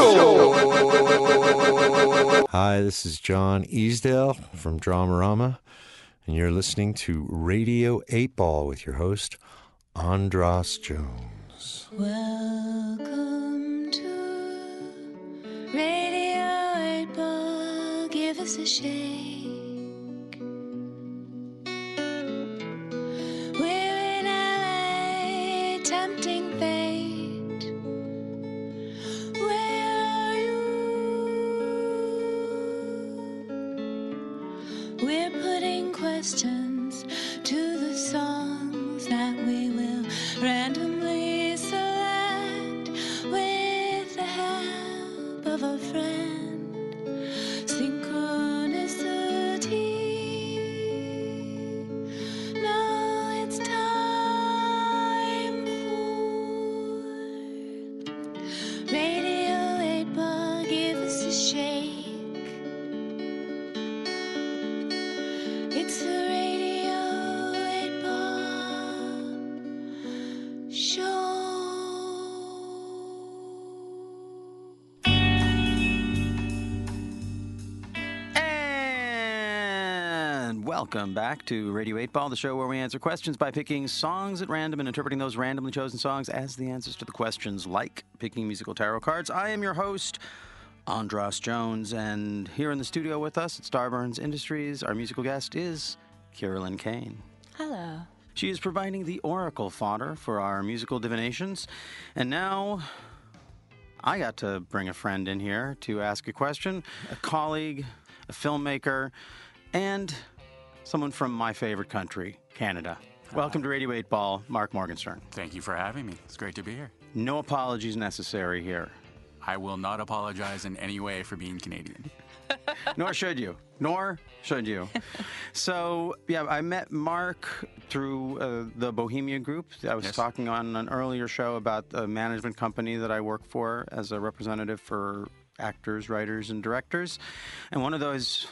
Show. Hi, this is John Easdale from Dramarama, and you're listening to Radio 8 Ball with your host, Andras Jones. Welcome to Radio 8 Ball. Give us a shake. Putting welcome back to Radio 8 Ball, the show where we answer questions by picking songs at random and interpreting those randomly chosen songs as the answers to the questions, like picking musical tarot cards. I am your host, Andras Jones, and here in the studio with us at Starburns Industries, our musical guest is Carolyn Kane. Hello. She is providing the oracle fodder for our musical divinations. And now I got to bring a friend in here to ask a question, a colleague, a filmmaker, and someone from my favorite country, Canada. Welcome to Radio 8 Ball, Mark Morgenstern. Thank you for having me. It's great to be here. No apologies necessary here. I will not apologize in any way for being Canadian. Nor should you. Nor should you. so, yeah, I met Mark through uh, the Bohemia Group. I was Yes. talking on an earlier show about a management company that I work for as a representative for actors, writers, and directors. And one of those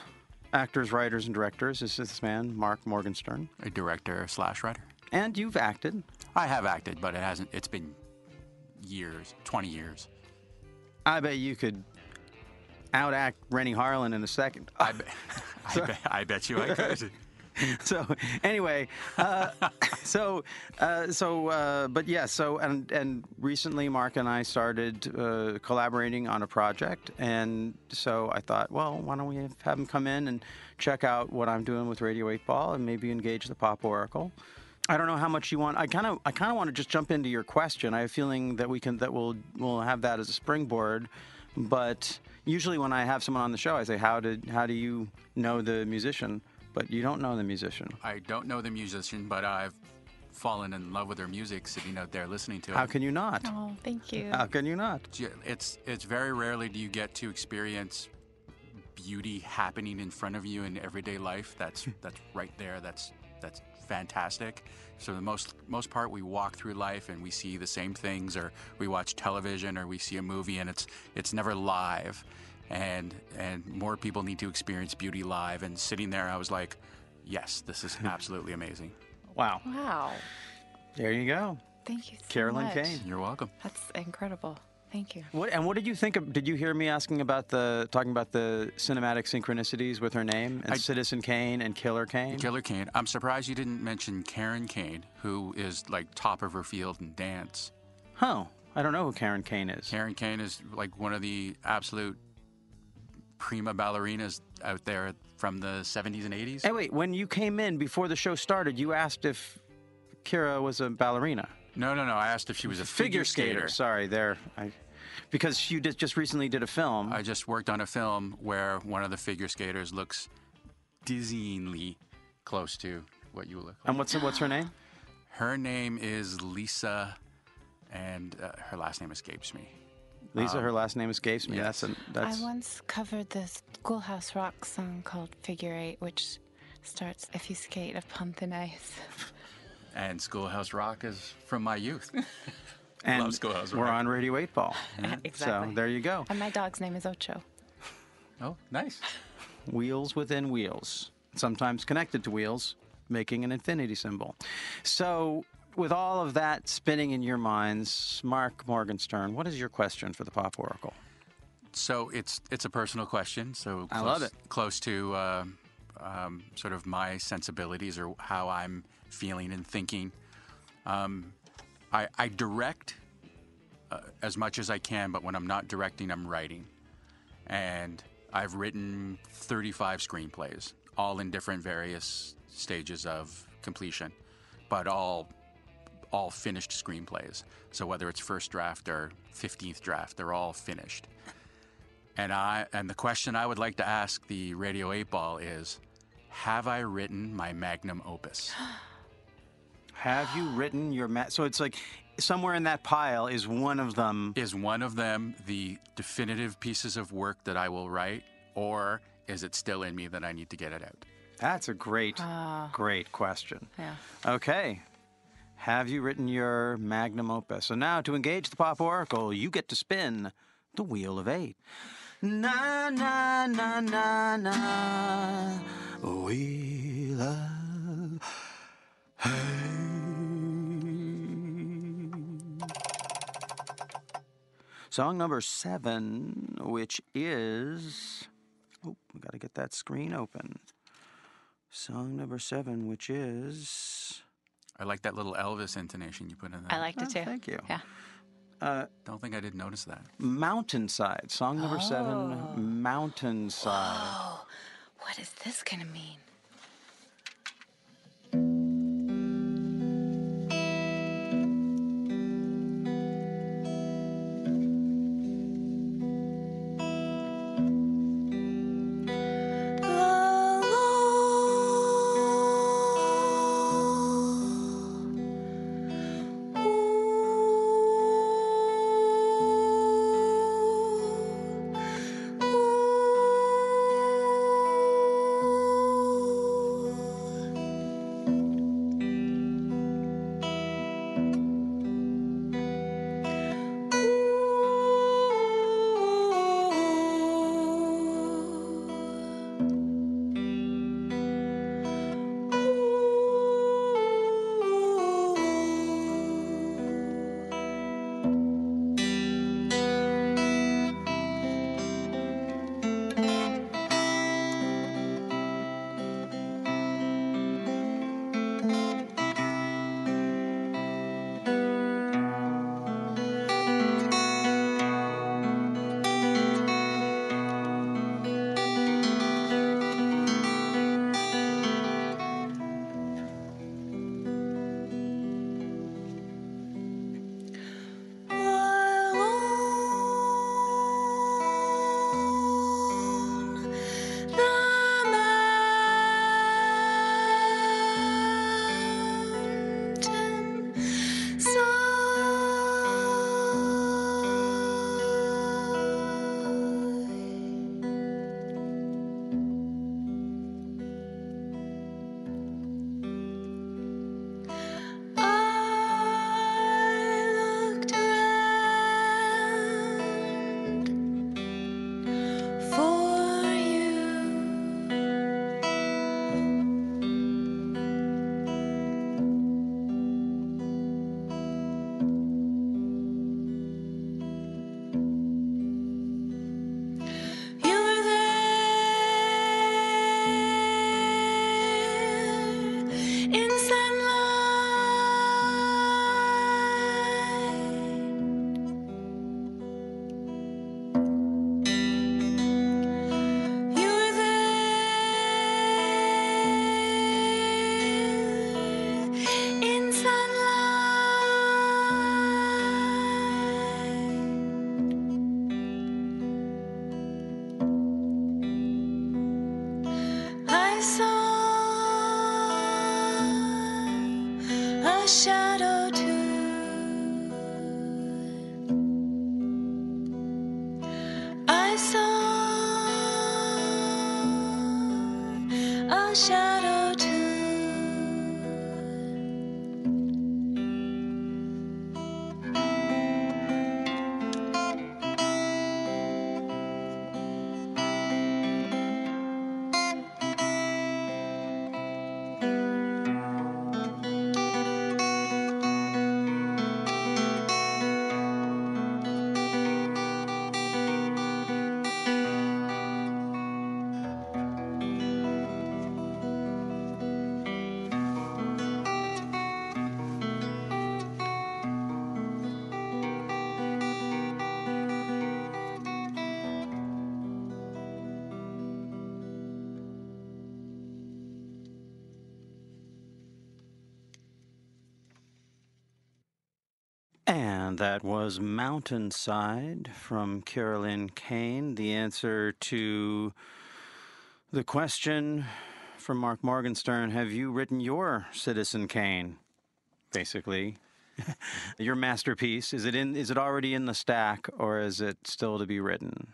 actors, writers, and directors this is this man, Mark Morgenstern. A director slash writer. And you've acted. I have acted, but it hasn't. It's been years, twenty years. I bet you could outact Renny Harlin in a second. I, be, I, bet, I bet you I could. so anyway, uh, so uh, so uh, but yeah, so and and recently Mark and I started uh, collaborating on a project, and so I thought, well, why don't we have him come in and check out what I'm doing with Radio Eight Ball, and maybe engage the Pop Oracle. I don't know how much you want. I kind of I kind of want to just jump into your question. I have a feeling that we can that we'll we'll have that as a springboard. But usually when I have someone on the show, I say, how did how do you know the musician? But you don't know the musician. I don't know the musician, but I've fallen in love with their music sitting out there listening to it. How can you not? Oh, thank you. How can you not? It's it's very rarely do you get to experience beauty happening in front of you in everyday life. That's that's right there. That's that's fantastic. So the most most part, we walk through life and we see the same things, or we watch television, or we see a movie, and it's it's never live. And and more people need to experience beauty live. And sitting there, I was like, yes, this is absolutely amazing. Wow. Wow. There you go. Thank you so Carolyn much. Kane. You're welcome. That's incredible. Thank you. What and what did you think of? Did you hear me asking about the talking about the cinematic synchronicities with her name and I- Citizen Kane and Killer Kane? Killer Kane. I'm surprised you didn't mention Karen Kain, who is like top of her field in dance. Huh. I don't know who Karen Kain is. Karen Kain is like one of the absolute prima ballerinas out there from the 70s and 80s. Hey, wait. When you came in before the show started, you asked if Kira was a ballerina. No, no, no. I asked if she was a figure, skater. Sorry, there. I, because you just recently did a film. I just worked on a film where one of the figure skaters looks dizzyingly close to what you look like. and what's what's her name? Her name is Lisa, and uh, her last name escapes me. Lisa. her last name escapes me. yes. That's a, that's. I once covered the Schoolhouse Rock song called Figure Eight, which starts If you skate upon thin ice. And Schoolhouse Rock is from my youth. and love Schoolhouse We're Rock. on Radio Eight Ball. exactly. So there you go. And my dog's name is Ocho. oh, nice. Wheels within wheels, sometimes connected to wheels, making an infinity symbol. So, with all of that spinning in your minds, Mark Morgenstern, what is your question for the Pop Oracle? So it's it's a personal question. So I close, love it. Close to um, um, sort of my sensibilities or how I'm feeling and thinking. Um, I, I direct uh, as much as I can, but when I'm not directing, I'm writing. And I've written 35 screenplays, all in different various stages of completion, but all all finished screenplays. So whether it's first draft or 15th draft, they're all finished. And I and the question I would like to ask the Radio 8 Ball is have I written my magnum opus? Have you written your ma- so it's like somewhere in that pile is one of them. Is one of them the definitive pieces of work that I will write or is it still in me that I need to get it out? That's a great, ah. great question. Yeah. Okay. Have you written your magnum opus? So now to engage the pop oracle, you get to spin the wheel of eight. Na na na na na. Wheel of eight. Song number seven, which is. Oh, we got to get that screen open. Song number seven, which is. I like that little Elvis intonation you put in there. I liked Oh, it too. thank you. Yeah. Uh, Don't think I didn't notice that. Mountainside. Song number seven, oh. Mountainside. Oh, what is this going to mean? Saw a shadow And that was Mountainside from Carolyn Kane. The answer to the question from Mark Morgenstern Have you written your Citizen Kane? Basically, your masterpiece. Is it in? Is it already in the stack, or is it still to be written?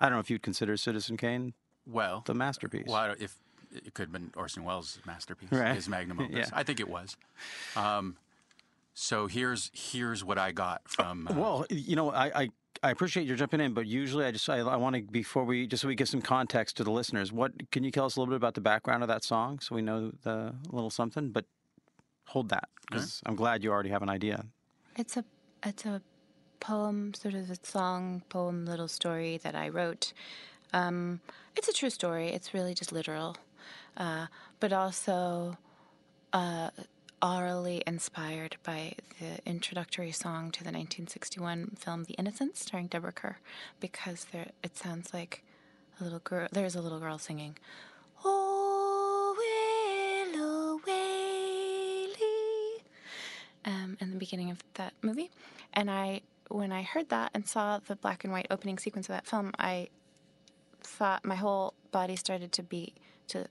I don't know if you'd consider Citizen Kane Well, the masterpiece. well, I don't- if it could have been Orson Welles' masterpiece, Right. his magnum opus. Yeah. I think it was. Um, so here's here's what I got from. Uh, Well, you know, I, I, I appreciate your jumping in, but usually I just I, I want to before we just so we give some context to the listeners. What can you tell us a little bit about the background of that song so we know the little something? But hold that because I'm glad you already have an idea. It's a it's a poem, sort of a song poem, little story that I wrote. Um, it's a true story. It's really just literal, uh, but also uh, orally inspired by the introductory song to the 1961 film *The Innocents*, starring Deborah Kerr, because there it sounds like a little girl. There's a little girl singing. Oh, willow waly um, in the beginning of that movie. And I, when I heard that and saw the black and white opening sequence of that film, I thought my whole body started to beat to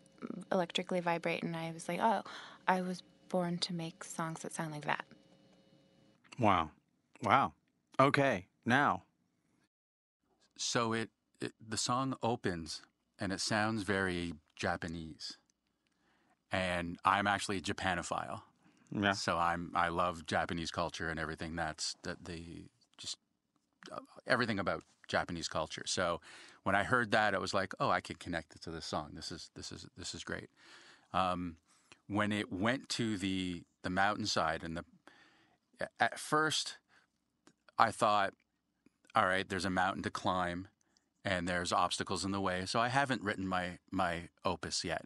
electrically vibrate, and I was like, oh, I was born to make songs that sound like that. Wow, wow. Okay, now so it, it the song opens and it sounds very Japanese, and I'm actually a Japanophile. yeah, So I'm I love Japanese culture and everything that's that the just uh, everything about Japanese culture. So when I heard that, I was like, oh, I could connect it to this song. This is this is this is great. Um, when it went to the the mountainside and the at first, I thought, all right, there's a mountain to climb, and there's obstacles in the way. So I haven't written my my opus yet.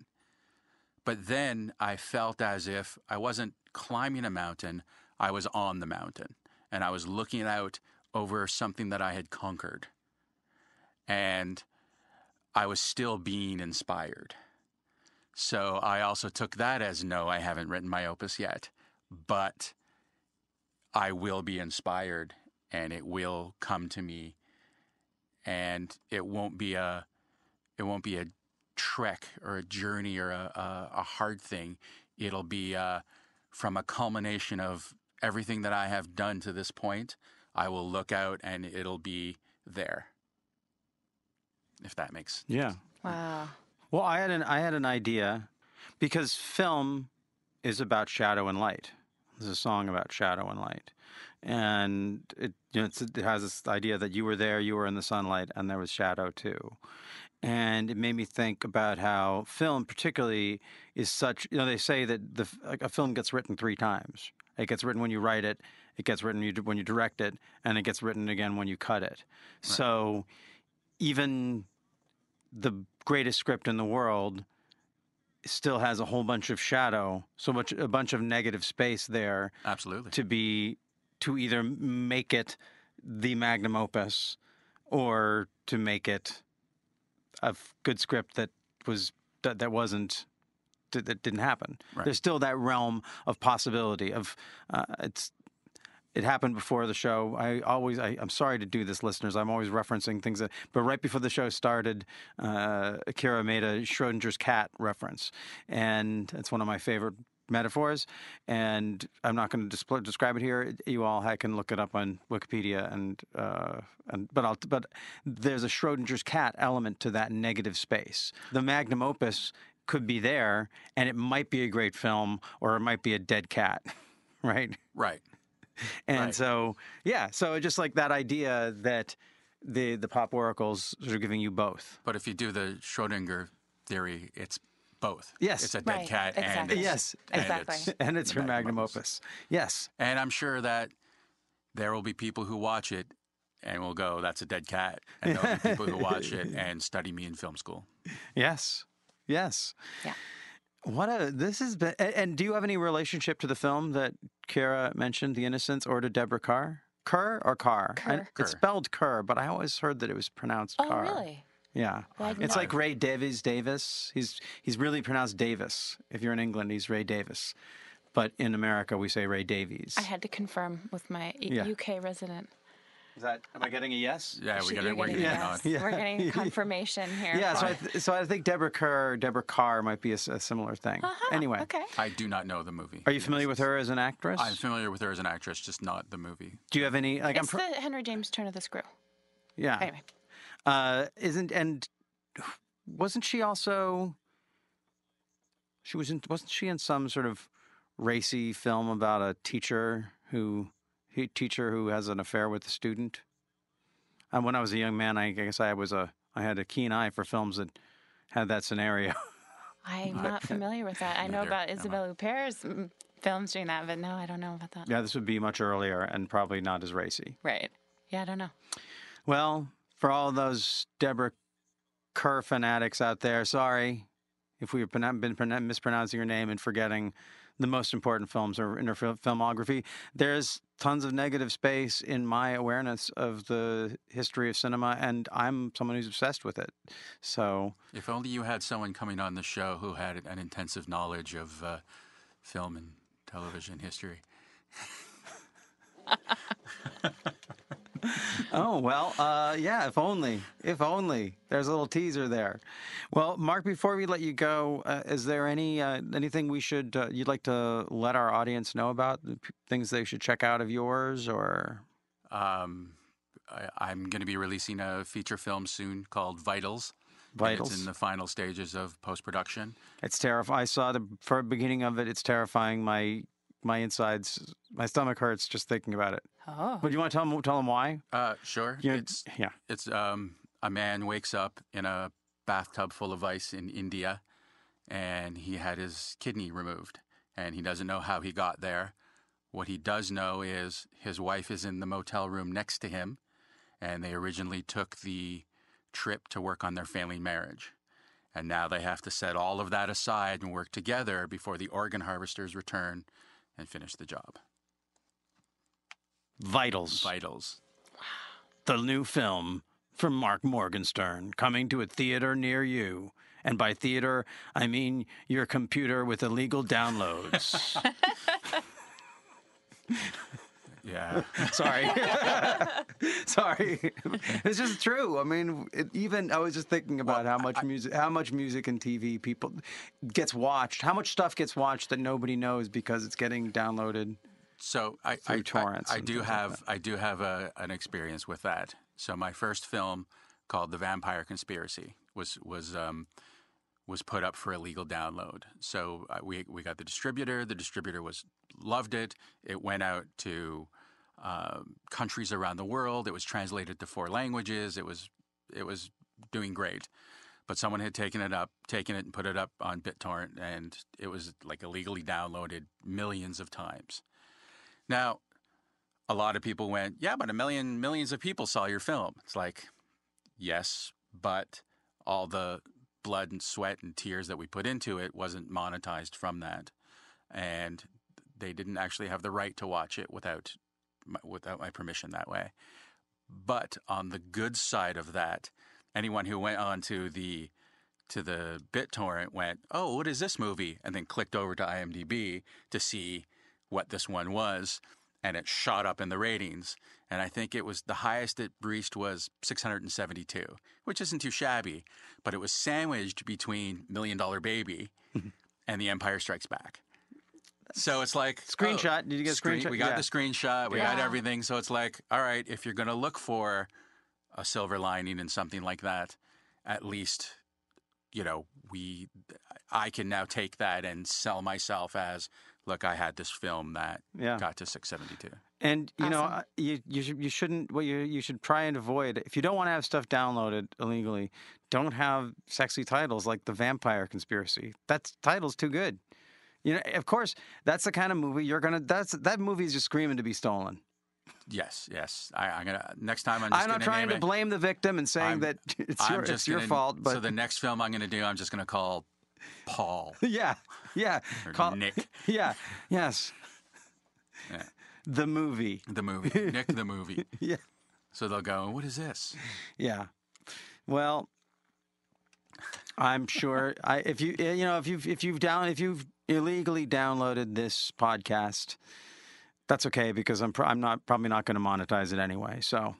But then I felt as if I wasn't climbing a mountain, I was on the mountain and I was looking out over something that I had conquered. And I was still being inspired. So I also took that as no, I haven't written my opus yet, but I will be inspired and it will come to me and it won't be a it won't be a trek or a journey or a, a, a hard thing. It'll be uh, from a culmination of everything that I have done to this point. I will look out and it'll be there. If that makes yeah. Wow. Well, I had an I had an idea because film is about shadow and light. There's a song about shadow and light, and it you know, it's, it has this idea that you were there, you were in the sunlight, and there was shadow too. And it made me think about how film, particularly, is such. You know, they say that the like a film gets written three times. It gets written when you write it, it gets written when you- when you direct it, and it gets written again when you cut it. So, even the greatest script in the world still has a whole bunch of shadow, so much a bunch of negative space there absolutely. to be to either make it the magnum opus or to make it a good script that was that, that wasn't that, that didn't happen. Right. There's still that realm of possibility of uh, it's it happened before the show. I always, I, I'm sorry to do this, listeners. I'm always referencing things that, but right before the show started, uh, Akira made a Schrodinger's cat reference, and it's one of my favorite metaphors. And I'm not going to display, describe it here. You all can look it up on Wikipedia, and uh, and but I'll, but there's a Schrodinger's cat element to that negative space. The magnum opus could be there, and it might be a great film, or it might be a dead cat, right? right. And Right. so, yeah, so just like that idea that the the pop oracles sort of giving you both. But if you do the Schrodinger theory, it's both. Yes. It's a dead Right, cat and exactly. it's, Yes. and Exactly. it's- And it's the her magnum opus. Yes. And I'm sure that there will be people who watch it and will go, that's a dead cat. And there'll be people who watch it and study me in film school. Yes. Yes. Yeah. What a this has been and, and do you have any relationship to the film that Kara mentioned, The Innocents, or to Deborah Carr? Kerr or Carr? I- Kerr. It's spelled Kerr, but I always heard that it was pronounced Oh, Carr. really? Yeah. Well, It's didn't like. Ray Davies Davis. He's he's really pronounced Davis. If you're in England, he's Ray Davis. but in America we say Ray Davies. I had to confirm with my Yeah. UK resident. Is that? Am I getting a yes? Yeah, we She- got you're it. We're getting getting a on. yes. We're getting confirmation here. Yeah, so I, th- so I think Deborah Kerr, Deborah Carr might be a similar thing. Anyway, Uh-huh, Okay. I do not know the movie. are you familiar with her as an actress? I'm familiar with her as an actress, just not the movie. Do you have any like? I'm It's pr- the Henry James turn of the screw. yeah. Anyway, Uh, isn't and wasn't she also? She was in. Wasn't she in some sort of racy film about a teacher who, he, teacher who has an affair with a student? And when I was a young man, I guess I was a. I had a keen eye for films that had that scenario. I'm not familiar with that. I know about am I. Isabelle Huppert mm, films doing that, but no, I don't know about that. yeah, this would be much earlier and probably not as racy. Right. Yeah, I don't know. Well, for all those Deborah Kerr fanatics out there, sorry if we've been been mispronouncing your name and forgetting the most important films or in her filmography. There's tons of negative space in my awareness of the history of cinema, and I'm someone who's obsessed with it. So, If only you had someone coming on the show who had an intensive knowledge of uh, film and television history. oh well, uh, yeah. If only, if only. There's a little teaser there. Well, Mark, before we let you go, uh, is there any uh, anything we should uh, you'd like to let our audience know about? Things they should check out of yours, or Um, I, I'm going to be releasing a feature film soon called Vitals. Vitals? It's in the final stages of post production. It's terrifying. I saw the beginning of it. It's terrifying. My my insides, my stomach hurts just thinking about it. Oh. But you want to tell them tell them why? Uh, sure. You know, It's yeah. It's um, a man wakes up in a bathtub full of ice in India, and he had his kidney removed, and he doesn't know how he got there. What he does know is his wife is in the motel room next to him, and they originally took the trip to work on their family marriage. And now they have to set all of that aside and work together before the organ harvesters return and finish the job. Vitals, Vitals. the new film from Mark Morgenstern, coming to a theater near you. And by theater, I mean your computer with illegal downloads. Yeah. Sorry. Sorry. It's just true. I mean, it, even I was just thinking about how much music, how much music and TV people gets watched, how much stuff gets watched that nobody knows because it's getting downloaded. So I, through I, torrents I, I do things like have I do have a, an experience with that. So my first film called The Vampire Conspiracy was was um, was put up for illegal download. So uh, we we got the distributor. The distributor was loved it. It went out to um, countries around the world. It was translated to four languages. It was it was doing great. But someone had taken it up, taken it and put it up on BitTorrent, and it was like illegally downloaded millions of times. Now, a lot of people went, yeah, but a million millions of people saw your film. It's like, yes, but all the blood and sweat and tears that we put into it wasn't monetized from that, and they didn't actually have the right to watch it without my, without my permission that way. But on the good side of that, anyone who went on to the to the BitTorrent went, "Oh, what is this movie?" and then clicked over to IMDb to see what this one was, and it shot up in the ratings. And I think it was the highest it reached was 672, which isn't too shabby, but it was sandwiched between Million Dollar Baby and The Empire Strikes Back. So it's like oh, Screenshot. oh, Did you get a screen- screenshot? We got Yeah. the screenshot. We got everything. So it's like, all right, if you're going to look for a silver lining in something like that, at least, you know, we, I can now take that and sell myself as, look, I had this film that Yeah. got to 672. And you know, Awesome. uh, you you should you shouldn't what you you should try and avoid if you don't want to have stuff downloaded illegally, don't have sexy titles like the Vampire Conspiracy. That title's too good. You know, of course, that's the kind of movie you're gonna. That's that movie is just screaming to be stolen. Yes, yes. I, I'm gonna next time. I'm just I'm not trying to it- blame the victim and saying I'm- that it's I'm your just it's gonna- fault, but so the next film I'm gonna do, I'm just gonna call Paul yeah, yeah, Call- Nick, yeah, yes, Yeah. the movie, the movie, Nick the movie. yeah, So they'll go, "What is this?" yeah. Well, I'm sure. I if you eh, you know if you've if you've down if you've illegally downloaded this podcast, that's okay because I'm pro- I'm not probably not going to monetize it anyway. So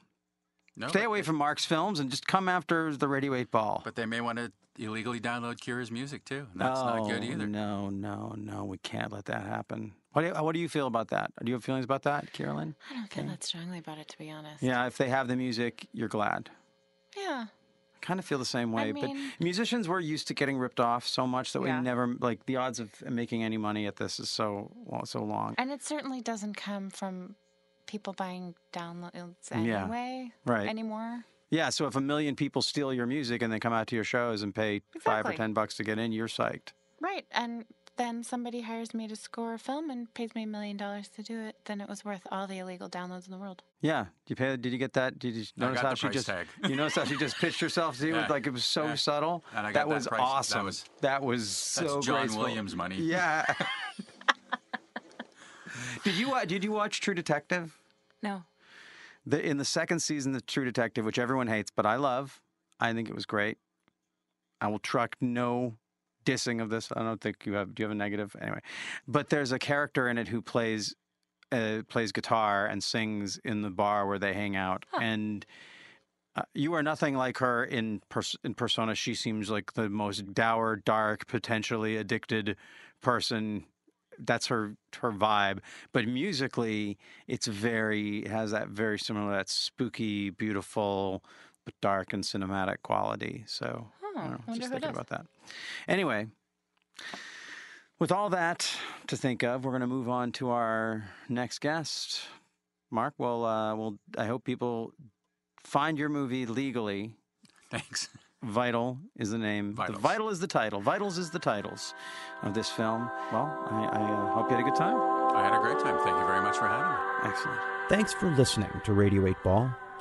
No, stay away they- from Mark's films and just come after the Radio Eight Ball. But they may want to illegally download Kira's music too. and That's not good Oh, either. No, no, no. We can't let that happen. What do you, what do you feel about that? Do you have feelings about that, Carolyn? I don't feel that strongly about it, to be honest. Yeah, if they have the music, you're glad. Yeah. I kind of feel the same way. but mean- musicians were used to getting ripped off so much that Yeah. we never like the odds of making any money at this is so well, so long. And it certainly doesn't come from people buying downloads Yeah. anyway Right. anymore. Yeah, so if a million people steal your music and they come out to your shows and pay five or ten bucks to get in, you're psyched. Right. And then somebody hires me to score a film and pays me a million dollars to do it, then it was worth all the illegal downloads in the world. Yeah, did you pay? Did you get that? Did you I notice got how the she price just? tag. You notice how she just pitched herself to you? Yeah. Like it was so Yeah. subtle. And I that got that was price- that awesome. was- that was so John graceful. Williams money. Yeah. did you wa- did you watch True Detective? No. The, in the second season of True Detective, which everyone hates, but I love. I think it was great. I will truck no dissing of this. I don't think you have. Do you have a negative? Anyway, but there's a character in it who plays uh, plays guitar and sings in the bar where they hang out, and. Uh, you are nothing like her in pers- in persona. She seems like the most dour, dark, potentially addicted person. That's her her vibe. But musically, it's very it has that very similar that spooky, beautiful, but dark and cinematic quality. So I don't know, just thinking about that. Anyway, with all that to think of, we're going to move on to our next guest. Mark, well, uh, well, I hope people find your movie legally. Thanks. Vital is the name. The Vital is the title. Vitals is the titles of this film. Well, I, I uh, hope you had a good time. I had a great time. Thank you very much for having me. Excellent. Thanks for listening to Radio 8 Ball.